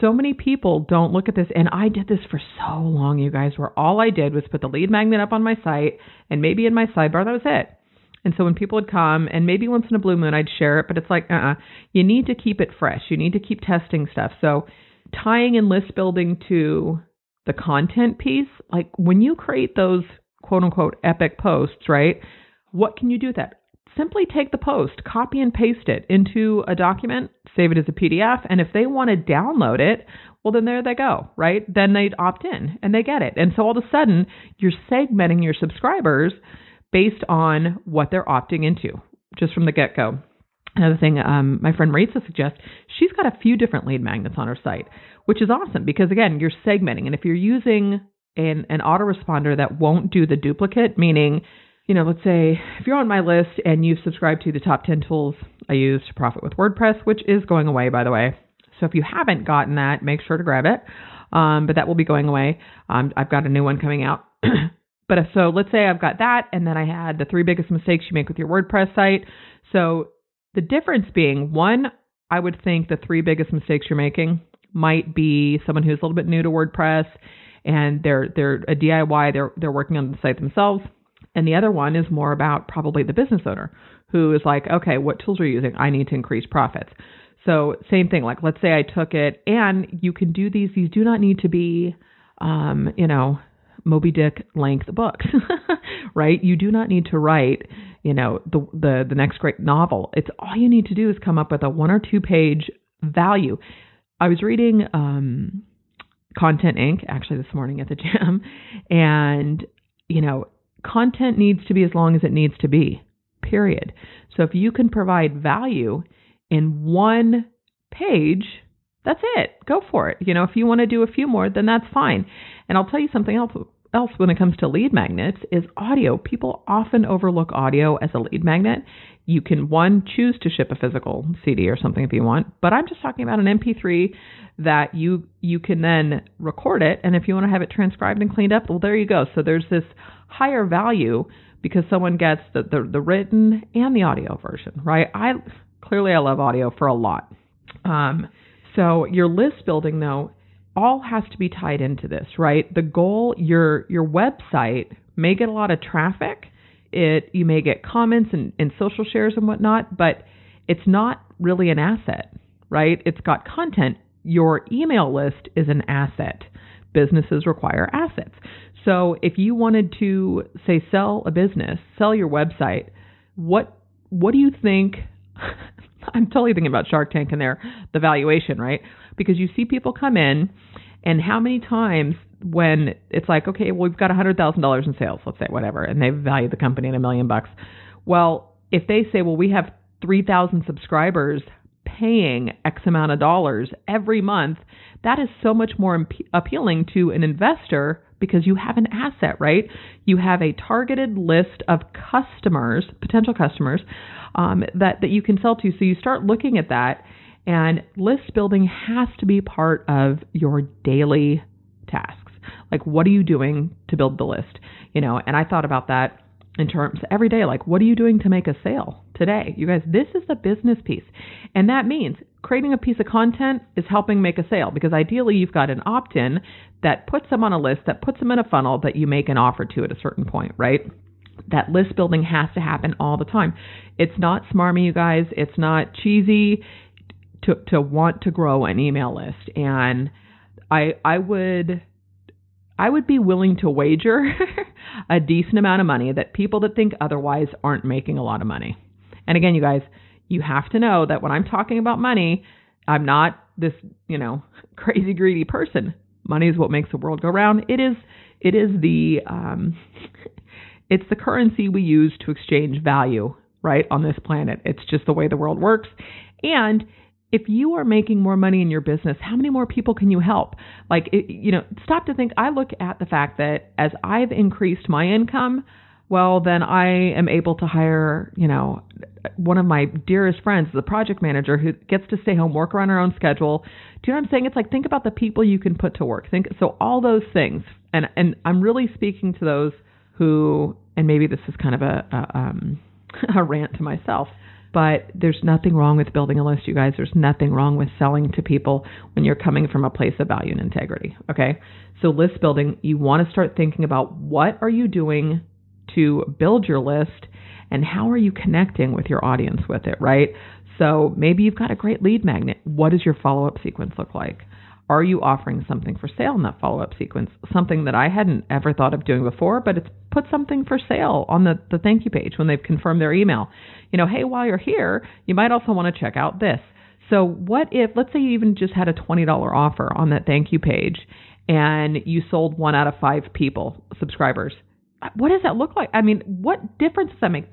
So many people don't look at this, and I did this for so long, you guys, where all I did was put the lead magnet up on my site and maybe in my sidebar, that was it. And so when people would come, and maybe once in a blue moon, I'd share it, but it's like, uh uh-uh. you need to keep it fresh. You need to keep testing stuff. So tying in list building to the content piece, like when you create those quote unquote epic posts, right? What can you do with that? Simply take the post, copy and paste it into a document, save it as a PDF, and if they want to download it, well, then there they go, right? Then they'd opt in and they get it. And so all of a sudden, you're segmenting your subscribers based on what they're opting into, just from the get go. Another thing um, my friend Rachel suggests, she's got a few different lead magnets on her site, which is awesome because, again, you're segmenting. And if you're using an, an autoresponder that won't do the duplicate, meaning, you know, let's say if you're on my list and you've subscribed to the top 10 tools I use to profit with WordPress, which is going away, by the way. So if you haven't gotten that, make sure to grab it. Um, but that will be going away. Um, I've got a new one coming out *clears throat* But if, so let's say I've got that, and then I had the three biggest mistakes you make with your WordPress site. So the difference being one, I would think the three biggest mistakes you're making might be someone who's a little bit new to WordPress and they're they're a DIY, they're they're working on the site themselves. And the other one is more about probably the business owner who is like, okay, what tools are you using? I need to increase profits. So same thing. Like let's say I took it, and you can do these. These do not need to be, um, you know, Moby Dick length books, *laughs* right? You do not need to write, you know, the, the the next great novel. It's all you need to do is come up with a one or two page value. I was reading um, Content Inc. actually this morning at the gym, *laughs* and you know, content needs to be as long as it needs to be. Period. So if you can provide value in one page, That's it. Go for it. You know, if you want to do a few more, then that's fine. And I'll tell you something else else when it comes to lead magnets is audio. People often overlook audio as a lead magnet. You can one choose to ship a physical CD or something if you want, but I'm just talking about an MP3 that you you can then record it and if you want to have it transcribed and cleaned up, well there you go. So there's this higher value because someone gets the the, the written and the audio version, right? I clearly I love audio for a lot. Um, so your list building though all has to be tied into this, right? The goal your your website may get a lot of traffic. It you may get comments and, and social shares and whatnot, but it's not really an asset, right? It's got content. Your email list is an asset. Businesses require assets. So if you wanted to say sell a business, sell your website, what what do you think *laughs* I'm totally thinking about Shark Tank and their the valuation, right? Because you see people come in and how many times when it's like, okay, well we've got hundred thousand dollars in sales, let's say whatever, and they value the company in a million bucks. Well, if they say, well, we have three thousand subscribers paying X amount of dollars every month, that is so much more imp- appealing to an investor because you have an asset, right? You have a targeted list of customers, potential customers, um, that that you can sell to. So you start looking at that, and list building has to be part of your daily tasks. Like, what are you doing to build the list? You know, and I thought about that in terms every day like what are you doing to make a sale today. You guys this is the business piece. And that means creating a piece of content is helping make a sale because ideally you've got an opt-in that puts them on a list that puts them in a funnel that you make an offer to at a certain point right? That list building has to happen all the time. It's not smarmy you guys. It's not cheesy to to want to grow an email list. And i i would I would be willing to wager *laughs* a decent amount of money that people that think otherwise aren't making a lot of money. And again, you guys, you have to know that when I'm talking about money, I'm not this, you know, *laughs* crazy greedy person. Money is what makes the world go round. It is it is the um *laughs* it's the currency we use to exchange value, right, on this planet. It's just the way the world works. And if you are making more money in your business, how many more people can you help? Like, it, you know, stop to think. I look at the fact that as I've increased my income, well, then I am able to hire, you know, one of my dearest friends, the project manager, who gets to stay home, work around her own schedule. Do you know what I'm saying? It's like think about the people you can put to work. Think so all those things, and and I'm really speaking to those who, and maybe this is kind of a, a um *laughs* a rant to myself but there's nothing wrong with building a list, you guys. There's nothing wrong with selling to people when you're coming from a place of value and integrity. Okay. So list building, you want to start thinking about what are you doing to build your list and how are you connecting with your audience with it, right? So maybe you've got a great lead magnet. What does your follow up sequence look like? Are you offering something for sale in that follow up sequence? Something that I hadn't ever thought of doing before, but it's put something for sale on the, the thank you page when they've confirmed their email. You know, hey, while you're here, you might also want to check out this. So, what if, let's say you even just had a $20 offer on that thank you page and you sold one out of five people, subscribers? What does that look like? I mean, what difference does that make?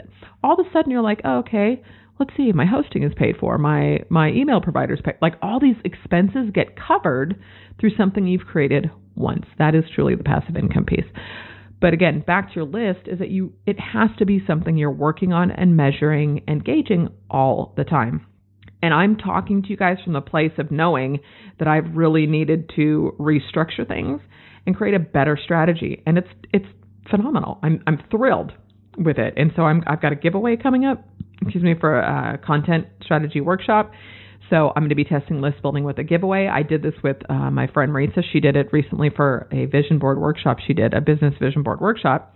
All of a sudden, you're like, oh, okay, let's see, my hosting is paid for, my my email provider's paid. Like all these expenses get covered through something you've created once. That is truly the passive income piece. But again, back to your list is that you it has to be something you're working on and measuring and gauging all the time. And I'm talking to you guys from the place of knowing that I've really needed to restructure things and create a better strategy. And it's it's phenomenal. I'm I'm thrilled with it. And so I'm I've got a giveaway coming up excuse me, for a content strategy workshop. So I'm going to be testing list building with a giveaway. I did this with uh, my friend Marisa. She did it recently for a vision board workshop. She did a business vision board workshop.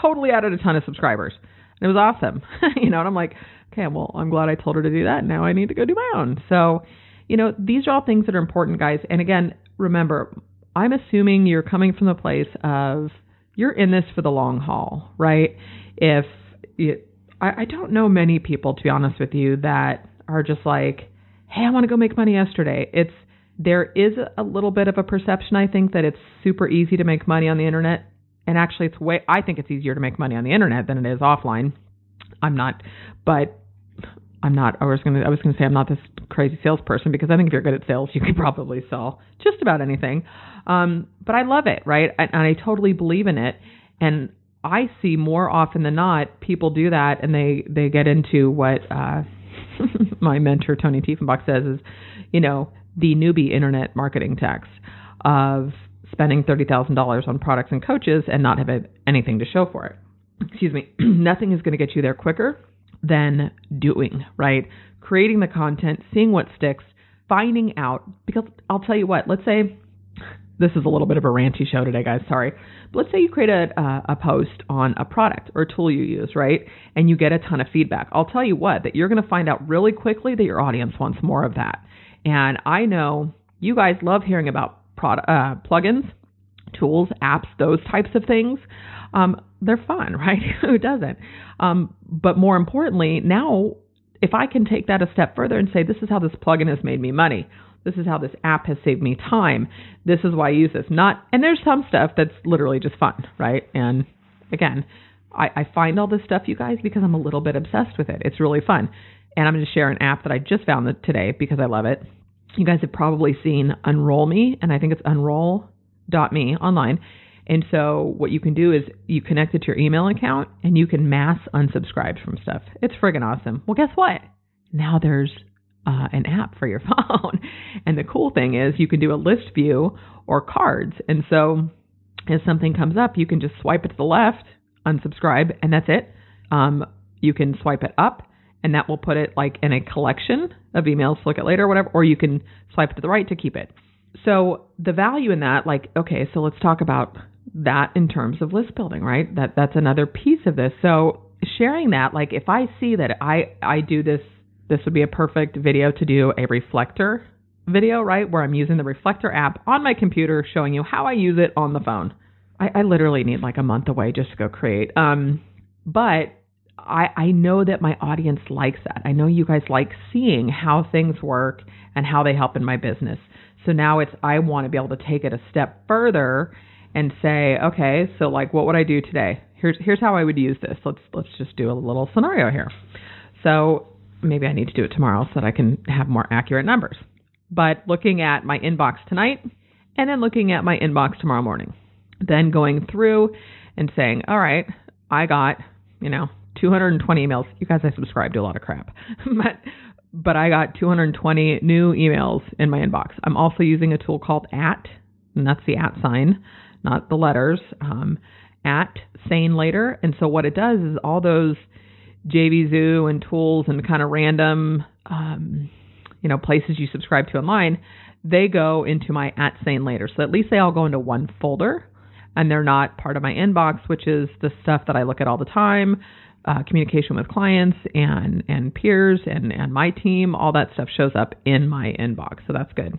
Totally added a ton of subscribers. And it was awesome. *laughs* you know, and I'm like, okay, well, I'm glad I told her to do that. Now I need to go do my own. So, you know, these are all things that are important, guys. And again, remember, I'm assuming you're coming from the place of you're in this for the long haul, right? If it, I, I don't know many people, to be honest with you, that are just like, hey, I want to go make money yesterday. It's there is a little bit of a perception, I think, that it's super easy to make money on the internet. And actually, it's way, I think it's easier to make money on the internet than it is offline. I'm not, but I'm not. I was gonna. I was gonna say I'm not this crazy salesperson because I think if you're good at sales, you could probably sell just about anything. Um, but I love it, right? And, I totally believe in it. And I see more often than not people do that, and they they get into what uh, *laughs* my mentor Tony Tiefenbach says is, you know, the newbie internet marketing tax of spending thirty thousand dollars on products and coaches and not have anything to show for it. Excuse me. *clears throat* Nothing is going to get you there quicker than doing, right? Creating the content, seeing what sticks, finding out. Because I'll tell you what, let's say this is a little bit of a ranty show today, guys. Sorry. But let's say you create a, uh, a post on a product or a tool you use, right? And you get a ton of feedback. I'll tell you what, that you're going to find out really quickly that your audience wants more of that. And I know you guys love hearing about product, uh, plugins, tools, apps, those types of things. Um, they're fun, *laughs* right? Who doesn't? Um, but more importantly, now if I can take that a step further and say, this is how this plugin has made me money. This is how this app has saved me time. This is why I use this. Not, and there's some stuff that's literally just fun, right? And again, I, I find all this stuff, you guys, because I'm a little bit obsessed with it. It's really fun. And I'm going to share an app that I just found today because I love it. You guys have probably seen Unroll Me, and I think it's unroll.me online. And so what you can do is you connect it to your email account and you can mass unsubscribe from stuff. It's friggin' awesome. Well, guess what? Now there's uh, an app for your *laughs* phone. and the cool thing is you can do a list view or cards. And so if something comes up, you can just swipe it to the left, unsubscribe, and that's it. Um, you can swipe it up and that will put it like in a collection of emails to look at later or whatever, or you can swipe it to the right to keep it. So the value in that, like, okay, so let's talk about that in terms of list building, right? That that's another piece of this. So sharing that, like if I see that I I do this, this would be a perfect video to do a reflector video, right? Where I'm using the reflector app on my computer, showing you how I use it on the phone. I, I literally need like a month away just to go create. Um, but I, I know that my audience likes that. I know you guys like seeing how things work and how they help in my business. So now it's I want to be able to take it a step further and say, okay, so like what would I do today? Here's here's how I would use this. Let's let's just do a little scenario here. So maybe I need to do it tomorrow so that I can have more accurate numbers. But looking at my inbox tonight and then looking at my inbox tomorrow morning. Then going through and saying, all right, I got, you know, 220 emails. You guys, I subscribe to a lot of crap, *laughs* but but I got 220 new emails in my inbox. I'm also using a tool called at, and that's the at sign not the letters, um, at Sane Later. And so what it does is all those JVZoo and tools and kind of random, um, you know, places you subscribe to online, they go into my at Sane Later. So at least they all go into one folder and they're not part of my inbox, which is the stuff that I look at all the time. Uh, communication with clients and and peers and and my team, all that stuff shows up in my inbox, so that's good.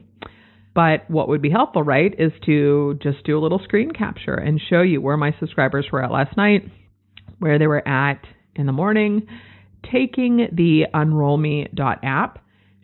But what would be helpful, right, is to just do a little screen capture and show you where my subscribers were at last night, where they were at in the morning, taking the unrollme.app,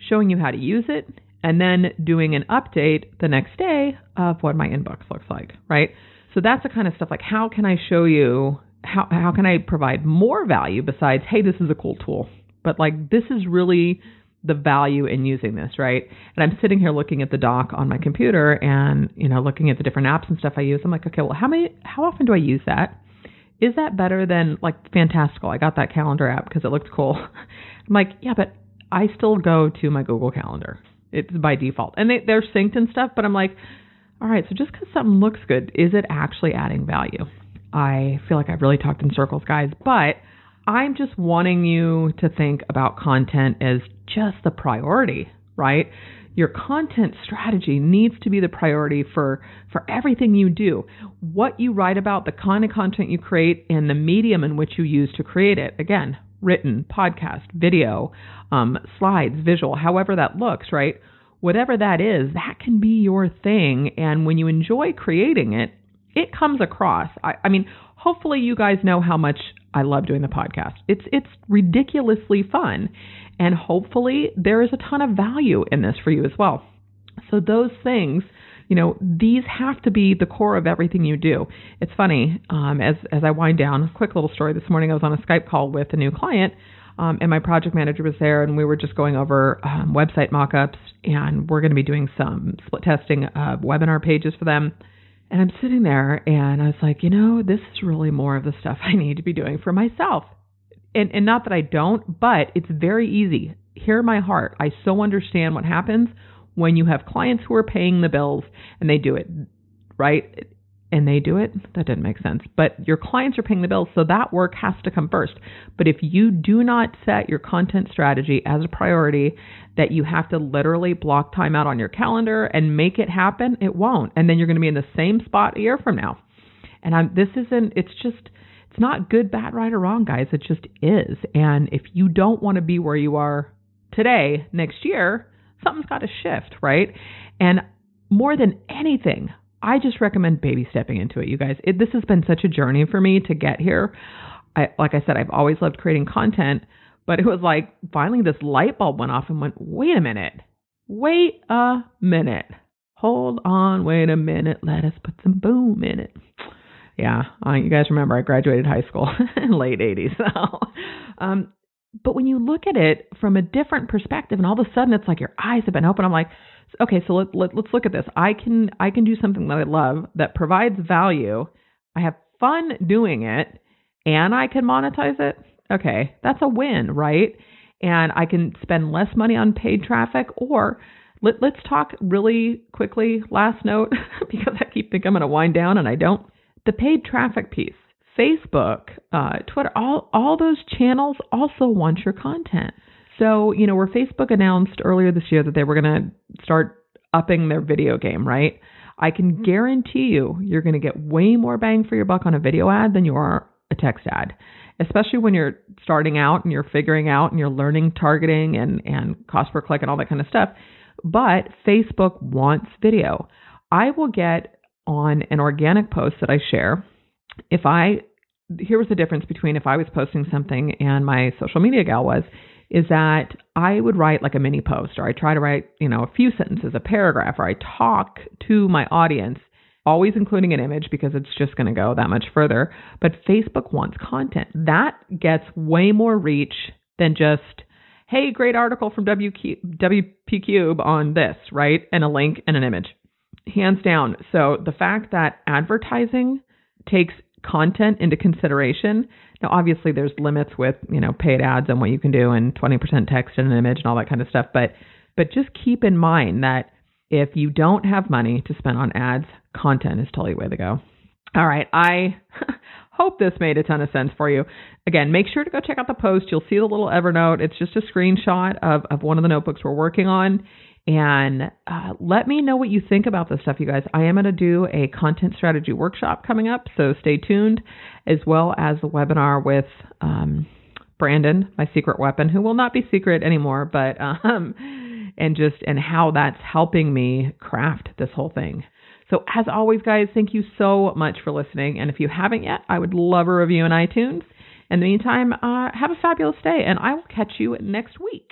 showing you how to use it, and then doing an update the next day of what my inbox looks like, right? So that's the kind of stuff like how can I show you how how can I provide more value besides hey this is a cool tool, but like this is really the value in using this, right? And I'm sitting here looking at the doc on my computer and, you know, looking at the different apps and stuff I use. I'm like, okay, well, how many, how often do I use that? Is that better than like Fantastical? I got that calendar app because it looked cool. *laughs* I'm like, yeah, but I still go to my Google Calendar. It's by default, and they, they're synced and stuff. But I'm like, all right, so just because something looks good, is it actually adding value? I feel like I've really talked in circles, guys, but I'm just wanting you to think about content as just the priority, right? Your content strategy needs to be the priority for, for everything you do. What you write about, the kind of content you create, and the medium in which you use to create it. Again, written, podcast, video, um, slides, visual, however that looks, right? Whatever that is, that can be your thing. And when you enjoy creating it, it comes across. I, I mean, hopefully you guys know how much I love doing the podcast. It's it's ridiculously fun and hopefully there is a ton of value in this for you as well. So those things, you know, these have to be the core of everything you do. It's funny, um, as as I wind down, a quick little story this morning I was on a Skype call with a new client Um, and my project manager was there, and we were just going over um, website mockups, and we're going to be doing some split testing of webinar pages for them. And I'm sitting there, and I was like, you know, this is really more of the stuff *laughs* I need to be doing for myself. And, and not that I don't, but it's very easy. Hear my heart. I so understand what happens when you have clients who are paying the bills and they do it right and they do it, that didn't make sense. But your clients are paying the bills, so that work has to come first. But if you do not set your content strategy as a priority, that you have to literally block time out on your calendar and make it happen, it won't. And then you're going to be in the same spot a year from now. And I'm, this isn't, it's just, it's not good, bad, right, or wrong, guys. It just is. And if you don't want to be where you are today, next year, something's got to shift, right? And more than anything, I just recommend baby stepping into it, you guys. It, this has been such a journey for me to get here. I, like I said, I've always loved creating content, but it was like finally this light bulb went off and went, wait a minute, wait a minute, hold on, wait a minute, let us put some boom in it. Yeah, uh, you guys remember I graduated high school *laughs* in late 80s. So, um, but when you look at it from a different perspective, and all of a sudden it's like your eyes have been open, I'm like, okay, so let, let, let's look at this. I can I can do something that I love that provides value. I have fun doing it, and I can monetize it. Okay, that's a win, right? And I can spend less money on paid traffic, or let, let's talk really quickly. Last note, *laughs* because I keep thinking I'm going to wind down and I don't. The paid traffic piece. Facebook, uh, Twitter, all all those channels also want your content. So, you know, where Facebook announced earlier this year that they were going to start upping their video game, right? I can mm-hmm. guarantee you you're going to get way more bang for your buck on a video ad than you are a text ad, especially when you're starting out and you're figuring out and you're learning targeting and, and cost per click and all that kind of stuff. But Facebook wants video. I will get on an organic post that I share. If I, here was the difference between if I was posting something and my social media gal was, is that I would write like a mini post or I try to write, you know, a few sentences, a paragraph, or I talk to my audience, always including an image because it's just going to go that much further. But Facebook wants content. That gets way more reach than just, hey, great article from WP Kube on this, right? And a link and an image. Hands down. So the fact that advertising takes content into consideration now, obviously, there's limits with you know paid ads and what you can do, and 20% text and an image and all that kind of stuff. But but just keep in mind that if you don't have money to spend on ads, content is totally the way to go. All right, I *laughs* hope this made a ton of sense for you. Again, make sure to go check out the post. You'll see the little Evernote. It's just a screenshot of, of one of the notebooks we're working on. And uh, let me know what you think about this stuff, you guys. I am going to do a content strategy workshop coming up, so stay tuned, as well as the webinar with um, Brandon, my secret weapon, who will not be secret anymore, but um, and just and how that's helping me craft this whole thing. So as always, guys, thank you so much for listening. And if you haven't yet, I would love a review in iTunes. In the meantime, uh, have a fabulous day, and I will catch you next week.